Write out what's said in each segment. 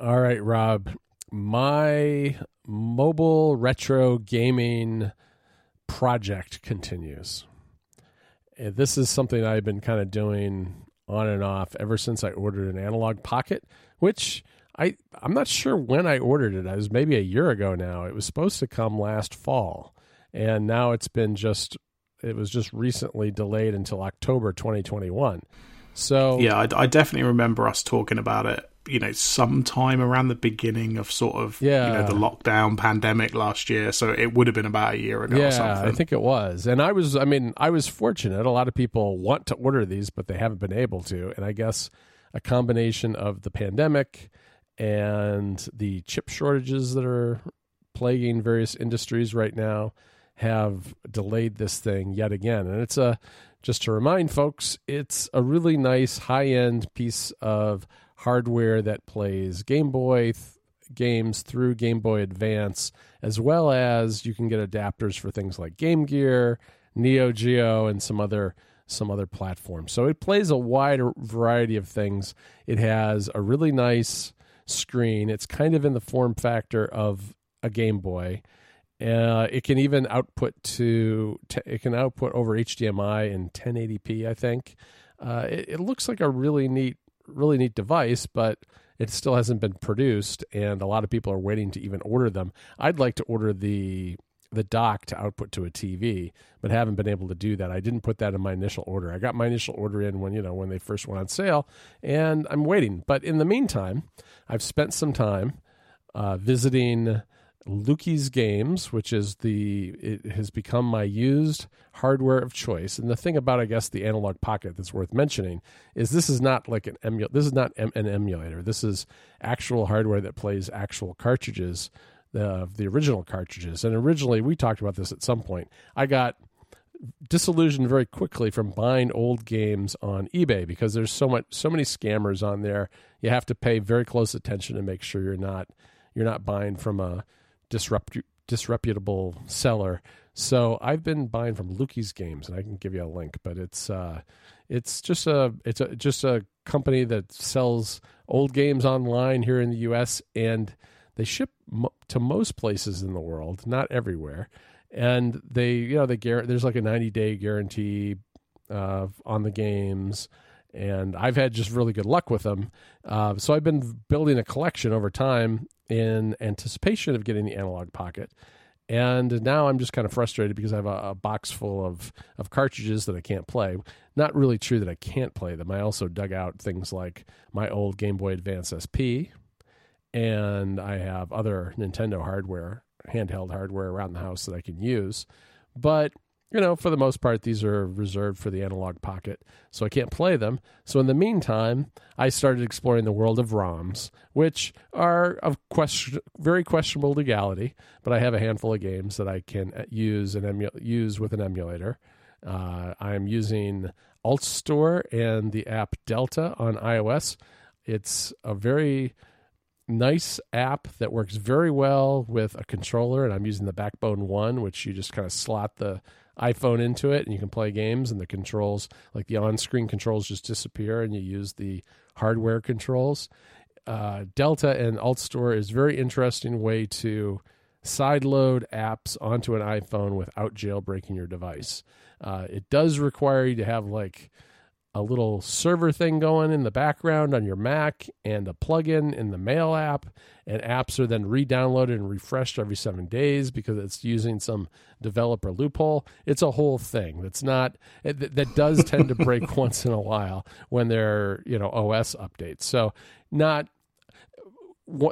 All right, Rob. My mobile retro gaming project continues. And this is something I've been kind of doing on and off ever since I ordered an analog pocket, which I I'm not sure when I ordered it. It was maybe a year ago now. It was supposed to come last fall, and now it's been just it was just recently delayed until October 2021. So yeah, I, I definitely remember us talking about it. You know, sometime around the beginning of sort of Yeah. you know the lockdown pandemic last year. So it would have been about a year ago or yeah, something. I think it was. And I was I mean, I was fortunate. A lot of people want to order these, but they haven't been able to. And I guess a combination of the pandemic and the chip shortages that are plaguing various industries right now have delayed this thing yet again. And it's a just to remind folks, it's a really nice high-end piece of hardware that plays Game Boy th- games through Game Boy Advance, as well as you can get adapters for things like Game Gear, Neo Geo, and some other some other platforms. So it plays a wide variety of things. It has a really nice screen. It's kind of in the form factor of a Game Boy. Uh, it can even output to t- it can output over HDMI in 1080p. I think uh, it, it looks like a really neat, really neat device, but it still hasn't been produced, and a lot of people are waiting to even order them. I'd like to order the the dock to output to a TV, but haven't been able to do that. I didn't put that in my initial order. I got my initial order in when you know when they first went on sale, and I'm waiting. But in the meantime, I've spent some time uh, visiting Lukie's Games, which is the it has become my used hardware of choice. And the thing about I guess the analog pocket that's worth mentioning is this is not like an emu- this is not em- an emulator. This is actual hardware that plays actual cartridges uh, of the original cartridges. And originally we talked about this at some point. I got disillusioned very quickly from buying old games on eBay because there's so much so many scammers on there. You have to pay very close attention to make sure you're not you're not buying from a disrupt disreputable seller. So I've been buying from Lukie's Games, and I can give you a link. But it's uh, it's just a it's a just a company that sells old games online here in the U.S. and they ship mo- to most places in the world, not everywhere. And they you know they guar- there's like a 90 day guarantee uh, on the games. And I've had just really good luck with them. Uh, so I've been building a collection over time in anticipation of getting the analog pocket. And now I'm just kind of frustrated because I have a, a box full of, of cartridges that I can't play. Not really true that I can't play them. I also dug out things like my old Game Boy Advance SP, and I have other Nintendo hardware, handheld hardware around the house that I can use. But you know, for the most part, these are reserved for the analog pocket, so I can't play them. So in the meantime, I started exploring the world of ROMs, which are of question, very questionable legality. But I have a handful of games that I can uh, use and emu- use with an emulator. Uh, I'm using AltStore and the app Delta on iOS. It's a very nice app that works very well with a controller and i'm using the backbone one which you just kind of slot the iphone into it and you can play games and the controls like the on-screen controls just disappear and you use the hardware controls. Uh, delta and altstore is a very interesting way to sideload apps onto an iphone without jailbreaking your device. Uh, it does require you to have like a little server thing going in the background on your Mac and a plugin in the Mail app. And apps are then re downloaded and refreshed every seven days because it's using some developer loophole. It's a whole thing that's not, it, that does tend to break once in a while when there are, you know, OS updates. So, not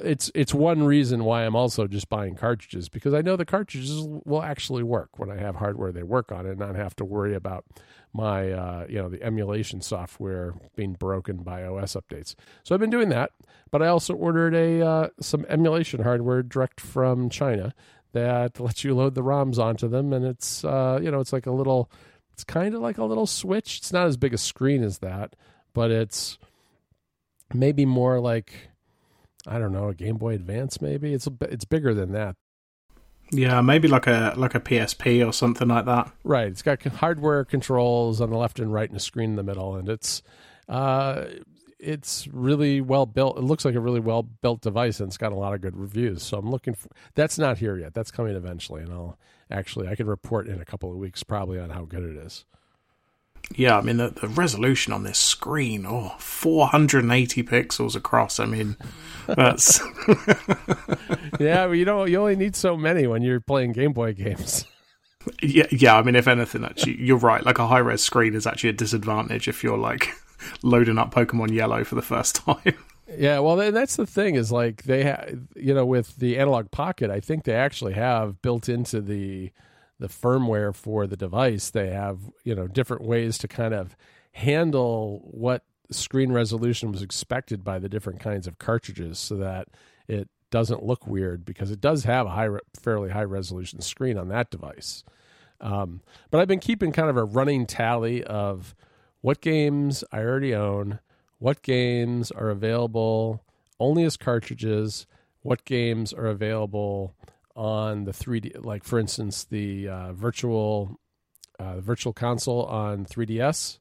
it's it's one reason why I'm also just buying cartridges because I know the cartridges will actually work when I have hardware they work on it and not have to worry about my uh, you know the emulation software being broken by OS updates. So I've been doing that, but I also ordered a uh, some emulation hardware direct from China that lets you load the ROMs onto them, and it's uh, you know it's like a little it's kind of like a little switch. It's not as big a screen as that, but it's maybe more like I don't know, a Game Boy Advance maybe. It's it's bigger than that. Yeah, maybe like a like a PSP or something like that. Right. It's got hardware controls on the left and right and a screen in the middle and it's uh it's really well built. It looks like a really well built device, and it's got a lot of good reviews. So I'm looking for that's not here yet. That's coming eventually, and I'll actually I can report in a couple of weeks probably on how good it is. Yeah, I mean the, the resolution on this screen, oh, 480 pixels across. I mean, that's yeah. Well, you know, you only need so many when you're playing Game Boy games. yeah, yeah. I mean, if anything, actually, you're right. Like a high res screen is actually a disadvantage if you're like loading up Pokemon Yellow for the first time. Yeah, well, that's the thing is like they have, you know, with the Analog Pocket, I think they actually have built into the the firmware for the device, they have you know different ways to kind of handle what screen resolution was expected by the different kinds of cartridges, so that it doesn't look weird because it does have a high, fairly high resolution screen on that device. Um, but I've been keeping kind of a running tally of what games I already own, what games are available only as cartridges, what games are available on the 3D, like for instance, the uh, virtual uh, virtual console on 3DS,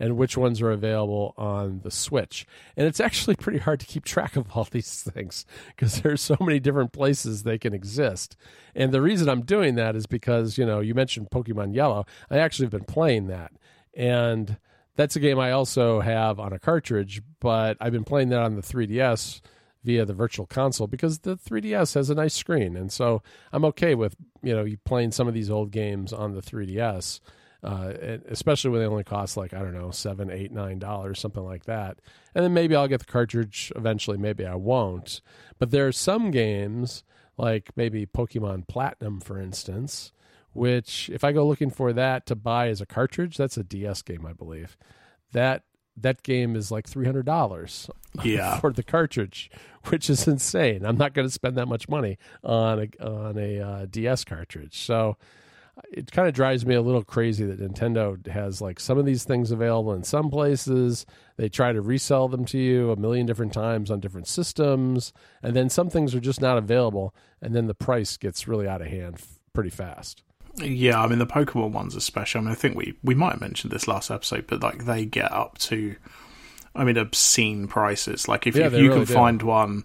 and which ones are available on the Switch. And it's actually pretty hard to keep track of all these things because there's so many different places they can exist. And the reason I'm doing that is because you know you mentioned Pokemon Yellow. I actually have been playing that, and that's a game I also have on a cartridge, but I've been playing that on the 3DS via the virtual console because the 3DS has a nice screen, and so I'm okay with you know playing some of these old games on the 3DS, uh, especially when they only cost like I don't know seven, eight, nine dollars, something like that. And then maybe I'll get the cartridge eventually. Maybe I won't. But there are some games like maybe Pokemon Platinum, for instance, which if I go looking for that to buy as a cartridge, that's a DS game, I believe. That that game is like three hundred dollars yeah. for the cartridge, which is insane. I'm not going to spend that much money on a on a uh, DS cartridge. So it kind of drives me a little crazy that Nintendo has like some of these things available in some places. They try to resell them to you a million different times on different systems, and then some things are just not available, and then the price gets really out of hand pretty fast. Yeah, I mean the Pokemon ones are special. I mean, I think we we might have mentioned this last episode, but like they get up to, I mean, obscene prices. Like if, Yeah, if you really can do. find one,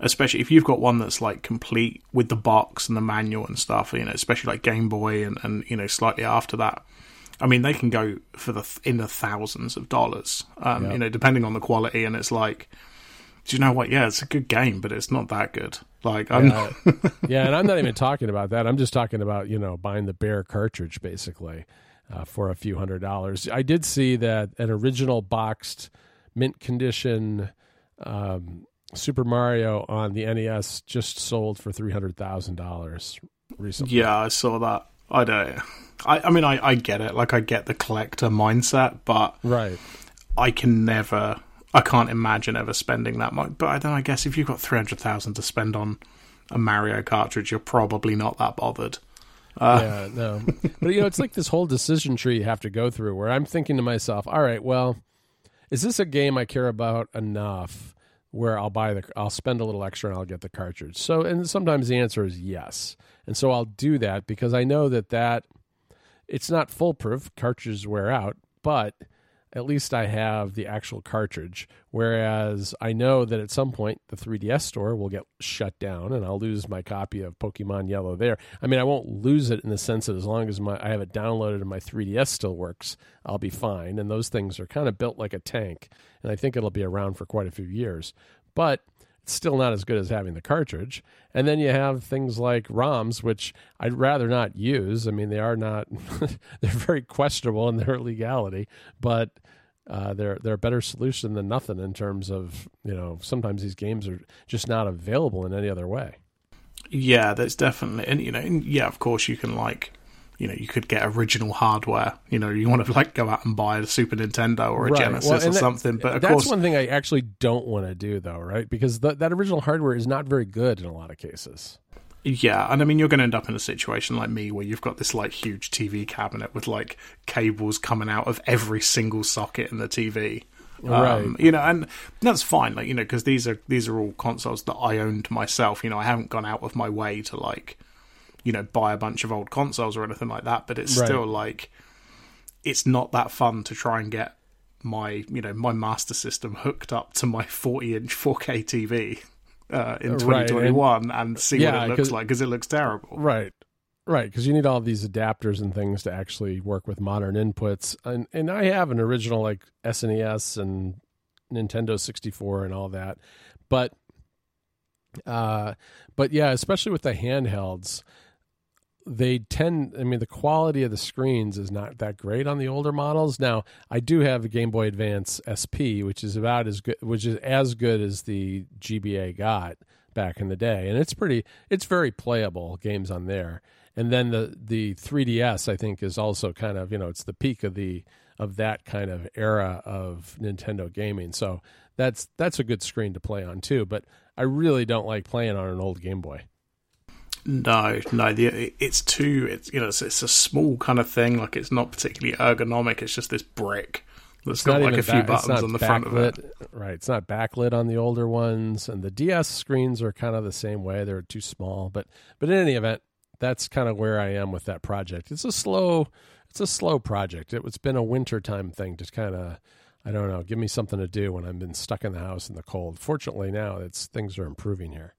especially if you've got one that's like complete with the box and the manual and stuff, you know, especially like Game Boy and and you know slightly after that. I mean, they can go for the in the thousands of dollars, um, Yeah. you know, depending on the quality. And it's like, do you know what? Yeah, it's a good game, but it's not that good. Like, I'm Yeah, yeah, and I'm not even talking about that. I'm just talking about you know buying the bare cartridge basically uh, for a few hundred dollars. I did see that an original boxed mint condition um, Super Mario on the NES just sold for three hundred thousand dollars recently. Yeah, I saw that. I don't. I, I mean, I, I get it. Like, I get the collector mindset, but Right. I can never. I can't imagine ever spending that much. But don't. I guess if you've got three hundred thousand to spend on a Mario cartridge, you're probably not that bothered. Uh, yeah, no. But you know, it's like this whole decision tree you have to go through where I'm thinking to myself, all right, well, is this a game I care about enough where I'll buy the I'll spend a little extra and I'll get the cartridge. So and sometimes the answer is yes. And so I'll do that because I know that that it's not foolproof, cartridges wear out, but at least I have the actual cartridge. Whereas I know that at some point the 3DS store will get shut down and I'll lose my copy of Pokemon Yellow there. I mean, I won't lose it in the sense that as long as my I have it downloaded and my 3DS still works, I'll be fine. And those things are kind of built like a tank, and I think it'll be around for quite a few years. But still not as good as having the cartridge. And then you have things like ROMs, which I'd rather not use. I mean, they are not, they're very questionable in their legality, but uh, they're, they're a better solution than nothing in terms of, you know, sometimes these games are just not available in any other way. Yeah, that's definitely, and you know, and yeah, of course, you can like, you know, you could get original hardware. You know, you want to like go out and buy a Super Nintendo or a Right. Genesis Well, or that- something. But of that's course, one thing I actually don't want to do, though, right? Because th- that original hardware is not very good in a lot of cases. Yeah, and I mean, you're going to end up in a situation like me where you've got this like huge TV cabinet with like cables coming out of every single socket in the TV. Right. Um, you know, and that's fine, like you know, because these are these are all consoles that I owned myself. You know, I haven't gone out of my way to like, you know, buy a bunch of old consoles or anything like that. But it's Right. still like, it's not that fun to try and get my you know my master system hooked up to my 40 inch 4K TV uh, in 2021 right, and, and, see yeah, what it looks like because it looks terrible. Right. Right, because you need all these adapters and things to actually work with modern inputs, and and I have an original like SNES and Nintendo 64 and all that, but uh, but yeah, especially with the handhelds, they tend i mean the quality of the screens is not that great on the older models. Now i do have a game boy advance sp which is about as good which is as good as the gba got back in the day. And it's pretty it's very playable games on there. And then the the 3ds i think is also kind of you know it's the peak of the of that kind of era of nintendo gaming. So that's that's a good screen to play on too. But i really don't like playing on an old game boy no, no, the, it's too. It's you know, it's, it's, a small kind of thing. Like it's not particularly ergonomic. It's just this brick that's got like a few back, buttons on the front of it. Right, it's not backlit on the older ones, and the DS screens are kind of the same way. They're too small, but but in any event, that's kind of where I am with that project. It's a slow, it's a slow project. It, it's been a wintertime thing to kind of. I don't know. Give me something to do when I've been stuck in the house in the cold. Fortunately, now it's things are improving here.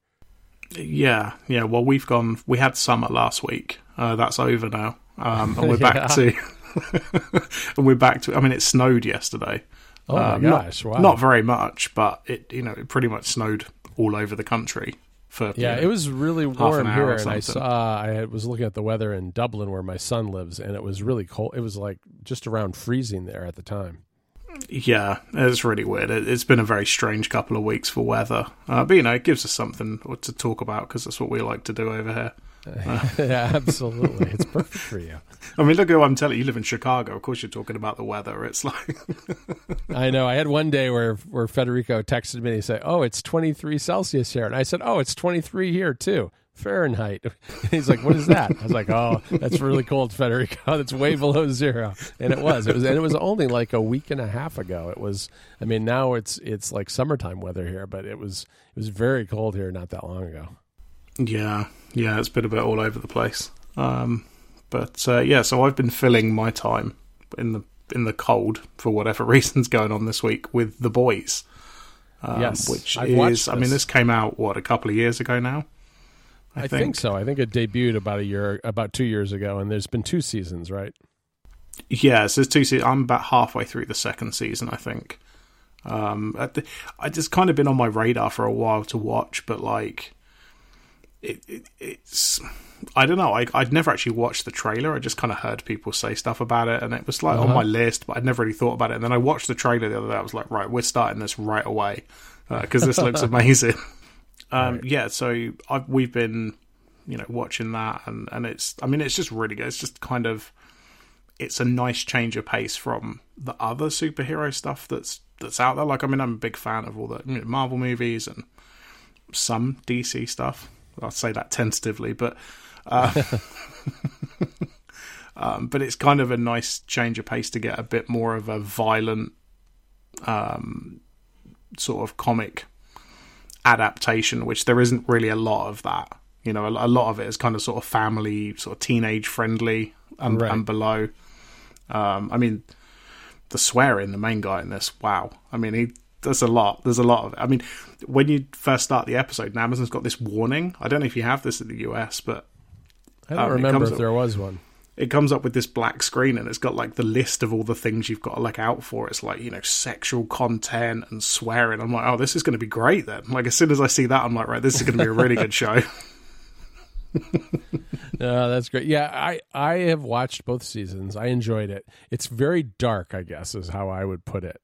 Yeah, yeah. Well, we've gone. We had summer last week. Uh, that's over now, um, and we're back to. and we're back to. I mean, it snowed yesterday. Oh um, gosh! Not, wow. not very much, but it you know it pretty much snowed all over the country. For, yeah, know, it was really warm here, and I saw. I was looking at the weather in Dublin, where my son lives, and it was really cold. It was like just around freezing there at the time. Yeah, it's really weird. It, has been a very strange couple of weeks for weather, uh, but you know, it gives us something to talk about because that's what we like to do over here. Uh, yeah, absolutely. it's perfect for you. I mean, look at what I'm telling you. You live in Chicago. Of course, you're talking about the weather. It's like I know. I had one day where where Federico texted me and he said, "Oh, it's 23 Celsius here," and I said, "Oh, it's 23 here too." Fahrenheit. He's like, "What is that?" I was like, "Oh, that's really cold, Federico. That's way below zero. And it was. It was, and it was only like a week and a half ago. It was. I mean, now it's it's like summertime weather here, but it was it was very cold here not that long ago. Yeah, yeah, it's been a bit all over the place. Um, but uh, yeah, so I've been filling my time in the in the cold for whatever reasons going on this week with the boys. Um, yes, which I've is. I mean, this came out what a couple of years ago now. I, I think. think. so. I think it debuted about a year, about two years ago, and there's been two seasons, right? Yes, there's two seasons. I'm about halfway through the second season, I think. Um, I just kind of been on my radar for a while to watch, but like, it, it it's. I don't know. I, would never actually watched the trailer. I just kind of heard people say stuff about it, and it was like uh-huh. on my list, but I'd never really thought about it. And then I watched the trailer the other day. I was like, right, we're starting this right away because uh, this looks amazing. Um, right. Yeah, so I've, we've been, you know, watching that, and and it's, I mean, it's just really good. It's just kind of, it's a nice change of pace from the other superhero stuff that's that's out there. Like, I mean, I'm a big fan of all the you know, Marvel movies and some DC stuff. I'll say that tentatively, but. Uh, um, but it's kind of a nice change of pace to get a bit more of a violent um, sort of comic adaptation, which there isn't really a lot of that. You know, a, a lot of it is kind of sort of family, sort of teenage friendly and, right. and below. Um, I mean, the swearing, the main guy in this, wow. I mean, he there's a lot. There's a lot of it. I mean, when you first start the episode, Amazon's got this warning. I don't know if you have this in the US, but I don't um, remember if there was one it comes up with this black screen and it's got like the list of all the things you've got to look out for. It's like, you know, sexual content and swearing. I'm like, oh, this is going to be great then. Like, as soon as I see that, I'm like, right, this is going to be a really good show. no, that's great. Yeah, I I have watched both seasons. I enjoyed it. It's very dark, I guess, is how I would put it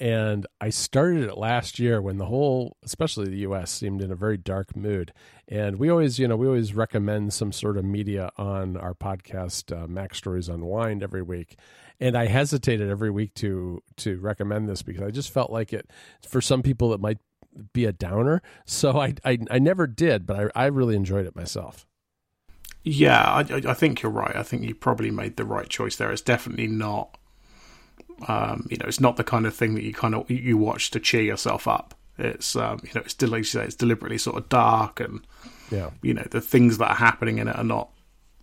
and I started it last year when the whole, especially the U.S., seemed in a very dark mood. And we always, you know, we always recommend some sort of media on our podcast, uh, MacStories Unwind, every week. And I hesitated every week to to recommend this because I just felt like it for some people it might be a downer. So I I, I never did, but I, I really enjoyed it myself. Yeah, I, I think you're right. I think you probably made the right choice there. It's definitely not um, you know, it's not the kind of thing that you kind of you watch to cheer yourself up. It's um, you know, it's it's deliberately sort of dark, and yeah, you know, the things that are happening in it are not,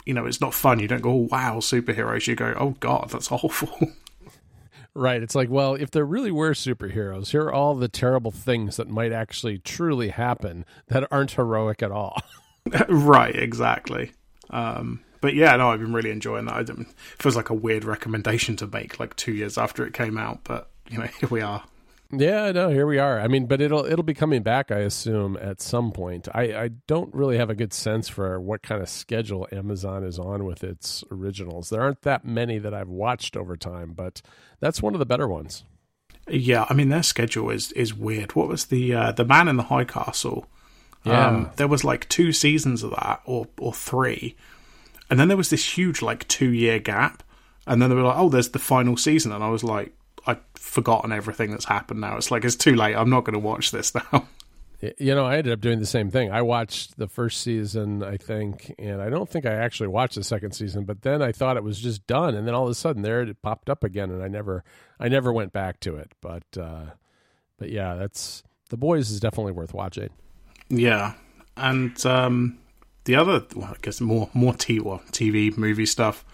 you know, it's not fun. You don't go, oh, wow, superheroes. You go, oh god, that's awful. Right. It's like, well, if there really were superheroes, here are all the terrible things that might actually truly happen that aren't heroic at all. right, exactly. Um, but yeah, no, I've been really enjoying that. It feels like a weird recommendation to make like two years after it came out, but you know, here we are. Yeah, no, here we are. I mean, but it'll it'll be coming back, I assume, at some point. I, I don't really have a good sense for what kind of schedule Amazon is on with its originals. There aren't that many that I've watched over time, but that's one of the better ones. Yeah, I mean their schedule is is weird. What was the uh, the Man in the High Castle? Yeah. Um, there was like two seasons of that, or or three, and then there was this huge like two year gap, and then they were like, oh, there's the final season, and I was like, I've forgotten everything that's happened now. It's like it's too late. I'm not going to watch this now. You know, I ended up doing the same thing. I watched the first season, I think, and I don't think I actually watched the second season. But then I thought it was just done, and then all of a sudden, there it popped up again, and I never, I never went back to it. But, uh, but yeah, that's the boys is definitely worth watching. Yeah, and um, the other, well, I guess more more TV, well, TV movie stuff.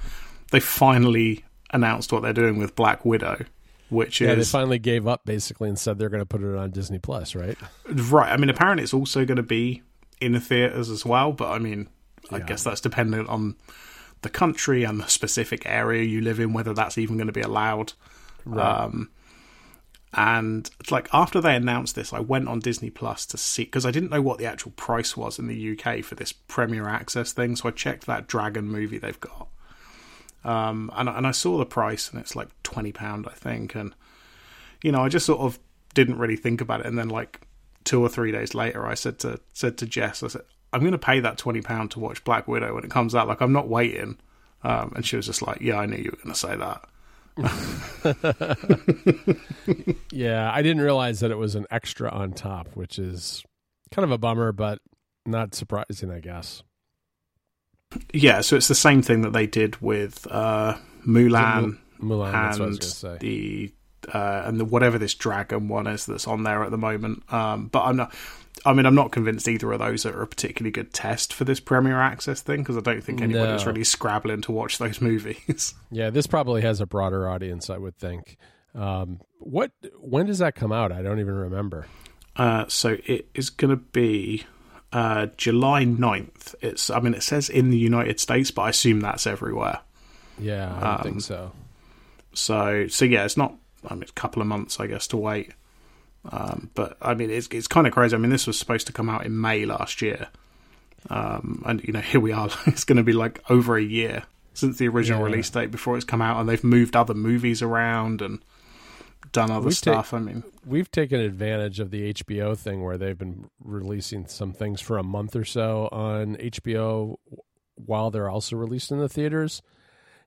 They finally announced what they're doing with Black Widow which yeah, is they finally gave up basically and said they're going to put it on Disney Plus, right? Right. I mean, apparently it's also going to be in the theaters as well, but I mean, I yeah. guess that's dependent on the country and the specific area you live in, whether that's even going to be allowed. Right. Um, and like after they announced this, I went on Disney Plus to see because I didn't know what the actual price was in the UK for this Premier Access thing. So I checked that Dragon movie they've got, um, and and I saw the price, and it's like twenty pound, I think, and you know, I just sort of didn't really think about it, and then like two or three days later, I said to said to Jess, I said, I'm going to pay that twenty pound to watch Black Widow when it comes out. Like I'm not waiting, um, and she was just like, Yeah, I knew you were going to say that. yeah, I didn't realize that it was an extra on top, which is kind of a bummer, but not surprising, I guess. Yeah, so it's the same thing that they did with uh, Mulan, Mulan and the uh, and the whatever this dragon one is that's on there at the moment. Um, but I'm not. I mean, I'm not convinced either of those are a particularly good test for this Premier Access thing because I don't think anybody's no. really scrabbling to watch those movies. yeah, this probably has a broader audience, I would think. Um, what? When does that come out? I don't even remember. Uh, so it is going to be uh, July 9th. It's, I mean, it says in the United States, but I assume that's everywhere. Yeah, I um, think so. So, so yeah, it's not. I mean, it's a couple of months, I guess, to wait. Um, but I mean, it's it's kind of crazy. I mean, this was supposed to come out in May last year, um, and you know, here we are. it's going to be like over a year since the original yeah. release date before it's come out, and they've moved other movies around and done other we've stuff. Ta- I mean, we've taken advantage of the HBO thing where they've been releasing some things for a month or so on HBO while they're also released in the theaters.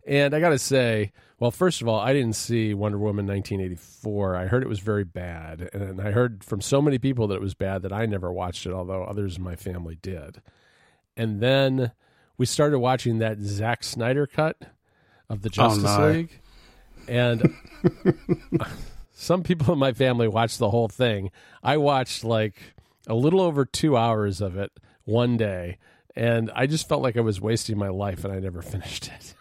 And I got to say, well, first of all, I didn't see Wonder Woman 1984. I heard it was very bad. And I heard from so many people that it was bad that I never watched it, although others in my family did. And then we started watching that Zack Snyder cut of the oh, Justice oh, no. League. And some people in my family watched the whole thing. I watched like a little over two hours of it one day, and I just felt like I was wasting my life, and I never finished it.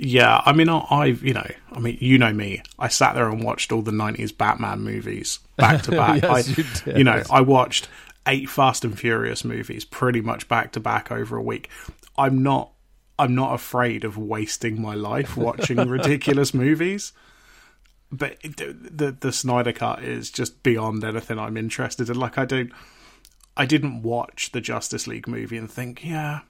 Yeah, I mean, I, you know, I mean, you know me. I sat there and watched all the '90s Batman movies back to back. yes, I, you, did. you know, I watched eight Fast and Furious movies pretty much back to back over a week. I'm not I'm not afraid of wasting my life watching ridiculous movies. But the the Snyder cut is just beyond anything I'm interested in. Like I don't, I didn't watch the Justice League movie and think, yeah,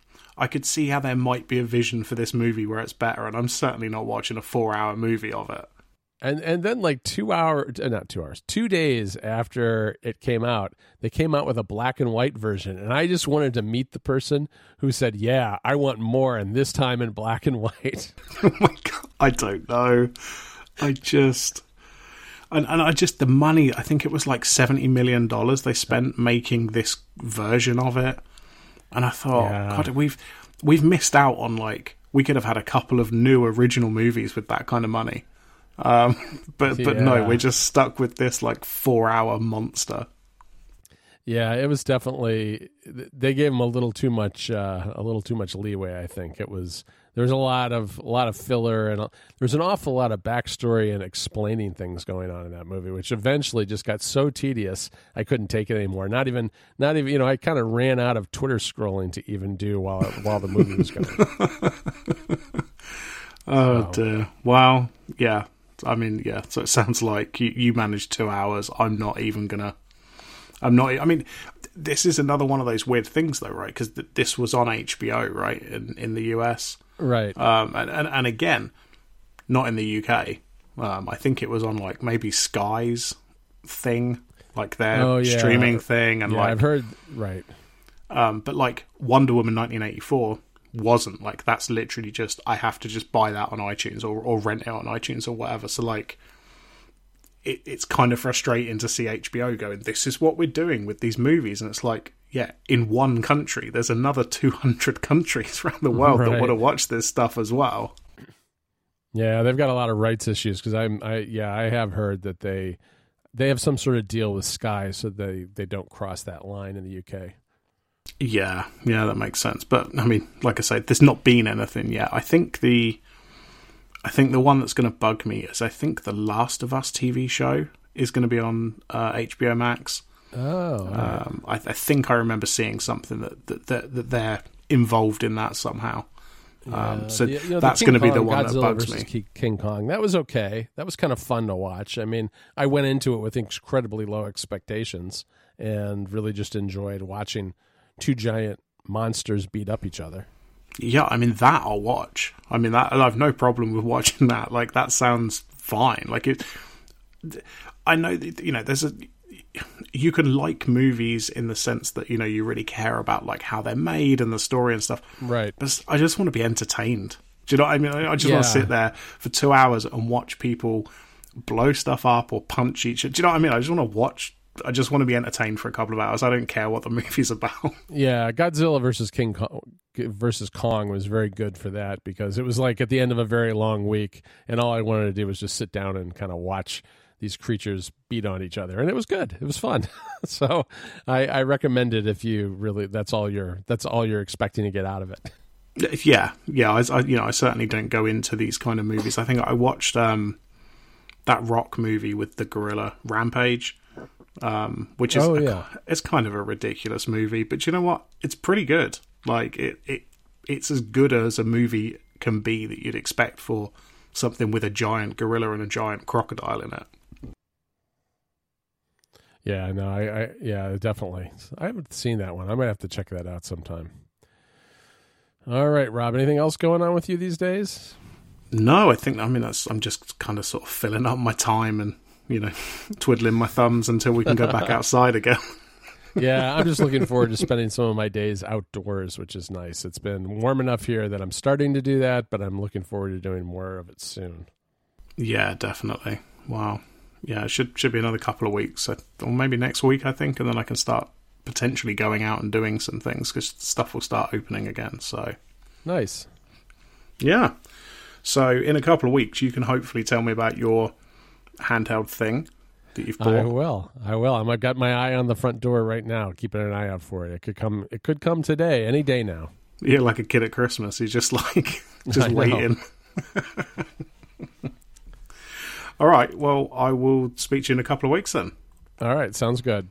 I could see how there might be a vision for this movie where it's better, and I'm certainly not watching a four hour movie of it. And and then like two hours, uh, not two hours, two days after it came out, they came out with a black and white version, and I just wanted to meet the person who said, "Yeah, I want more, and this time in black and white." oh my god, I don't know. I just. And, and I just the money. I think it was like seventy million dollars they spent making this version of it, and I thought, yeah. God, we've we've missed out on like we could have had a couple of new original movies with that kind of money. Um, but yeah. but no, we're just stuck with this like four hour monster. Yeah, it was definitely they gave him a little too much uh, a little too much leeway. I think it was there was a lot of a lot of filler and there's an awful lot of backstory and explaining things going on in that movie, which eventually just got so tedious I couldn't take it anymore. Not even not even you know I kind of ran out of Twitter scrolling to even do while while the movie was going. oh so. dear! Wow. Yeah. I mean, yeah. So it sounds like you, you managed two hours. I'm not even gonna I'm not. I mean, this is another one of those weird things, though, right? Because th- this was on HBO, right, in in the US, right? Um, and, and and again, not in the UK. Um, I think it was on like maybe Sky's thing, like their oh, yeah. streaming thing, and yeah, like I've heard right. Um, but like Wonder Woman 1984 wasn't like that's literally just I have to just buy that on iTunes or or rent it on iTunes or whatever. So like it, it's kind of frustrating to see HBO going, this is what we're doing with these movies. And it's like, yeah, in one country, there's another 200 countries around the world right. that want to watch this stuff as well. Yeah, they've got a lot of rights issues because I'm, I, yeah, I have heard that they, they have some sort of deal with Sky so they, they don't cross that line in the UK. Yeah, yeah, that makes sense. But I mean, like I said, there's not been anything yet. I think the I think the one that's going to bug me is I think the Last of Us TV show is going to be on uh, HBO Max. Oh, um, I, I, think I remember seeing something that that, that, that they're involved in that somehow. Yeah. Um, so you know, that's going to be the one Godzilla that bugs me. King Kong. That was okay. That was kind of fun to watch. I mean, I went into it with incredibly low expectations and really just enjoyed watching two giant monsters beat up each other. Yeah, I mean that I'll watch. I mean that I have no problem with watching that. Like that sounds fine. Like it. I know that you know there's a you can like movies in the sense that you know you really care about like how they're made and the story and stuff. Right. But I just want to be entertained. Do you know what I mean? I just yeah. want to sit there for two hours and watch people blow stuff up or punch each. Other. Do you know what I mean? I just want to watch I just want to be entertained for a couple of hours. I don't care what the movie's about. Yeah, Godzilla versus King Kong versus Kong was very good for that because it was like at the end of a very long week, and all I wanted to do was just sit down and kind of watch these creatures beat on each other, and it was good. It was fun. so I, I recommend it if you really that's all you're that's all you're expecting to get out of it. Yeah, yeah. I, I you know I certainly don't go into these kind of movies. I think I watched um that rock movie with the gorilla Rampage um, which is oh, yeah. a, it's kind of a ridiculous movie, but you know what? It's pretty good. Like it, it it's as good as a movie can be that you'd expect for something with a giant gorilla and a giant crocodile in it. Yeah, no, I, I yeah, definitely. I haven't seen that one. I might have to check that out sometime. All right, Rob. Anything else going on with you these days? No, I think I mean that's I'm just kind of sort of filling up my time and you know, twiddling my thumbs until we can go back outside again. yeah, I'm just looking forward to spending some of my days outdoors, which is nice. It's been warm enough here that I'm starting to do that, but I'm looking forward to doing more of it soon. Yeah, definitely. Wow. Yeah, it should should be another couple of weeks, uh, or maybe next week, I think, and then I can start potentially going out and doing some things because stuff will start opening again. So nice. Yeah. So in a couple of weeks, you can hopefully tell me about your handheld thing that you've bought? I will. I will. I've got my eye on the front door right now, keeping an eye out for it. It could come. It could come today, any day now. You're like a kid at Christmas. He's just like just waiting. All right. Well, I will speak to you in a couple of weeks then. All right. Sounds good.